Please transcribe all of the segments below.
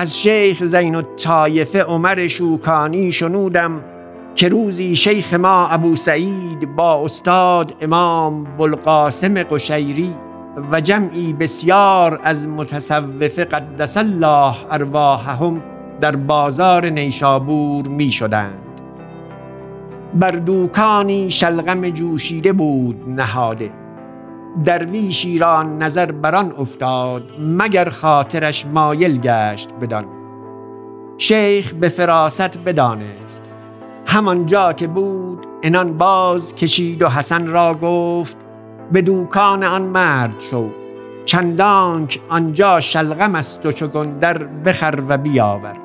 از شیخ زین الطایفه عمر شوکانی شنودم که روزی شیخ ما ابو سعید با استاد امام بلقاسم قشیری و جمعی بسیار از متصوف قدس الله ارواحهم در بازار نیشابور می شدند. بر دوکانی شلغم جوشیده بود نهاده. درویشی را نظر بران افتاد مگر خاطرش مایل گشت بدان. شیخ به فراست بدانست همانجا که بود انان باز کشید و حسن را گفت به دوکان آن مرد شو چندانک آنجا شلغم است و چگندر بخر و بیاور.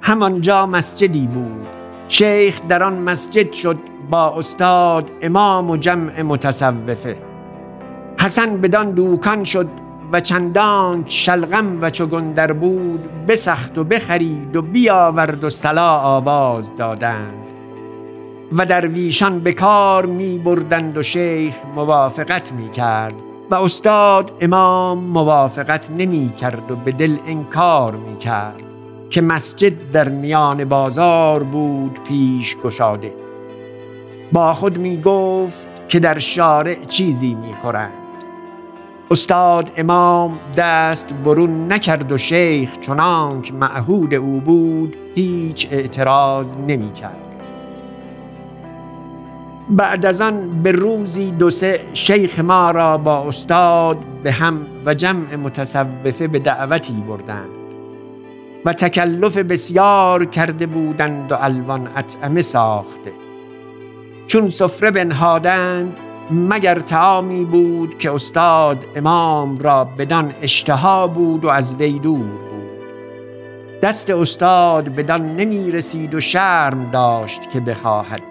همانجا مسجدی بود شیخ در آن مسجد شد با استاد امام و جمع متصوفه. حسن بدان دوکان شد و چندان شلغم و چگندر بود بسخت و بخرید و بیاورد و سلا آواز دادند. و درویشان به کار می بردند و شیخ موافقت می کرد و استاد امام موافقت نمی کرد و به دل انکار می کرد که مسجد در میان بازار بود پیش گشاده. با خود می گفت که در شارع چیزی می خورند. استاد امام دست برون نکرد و شیخ چنانک معهود او بود هیچ اعتراض نمی کرد. بعد از آن به روزی دو سه شیخ ما را با استاد به هم و جمع متصوفه به دعوتی بردند و تکلف بسیار کرده بودند و الوان اطعمه ساخته. چون سفره بنهادند مگر تعامی بود که استاد امام را بدان اشتها بود و از وی دور بود. دست استاد بدان نمی رسید و شرم داشت که بخواهد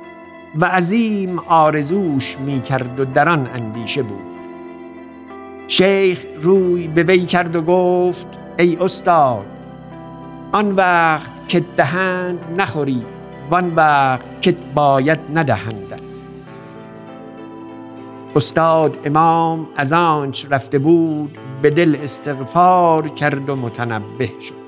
و عظیم آرزوش می کرد و در آن اندیشه بود. شیخ روی به وی کرد و گفت ای استاد آن وقت که دهند نخوری. وان وقت که باید ندهندت. استاد امام از آنچ رفته بود به دل استغفار کرد و متنبه شد.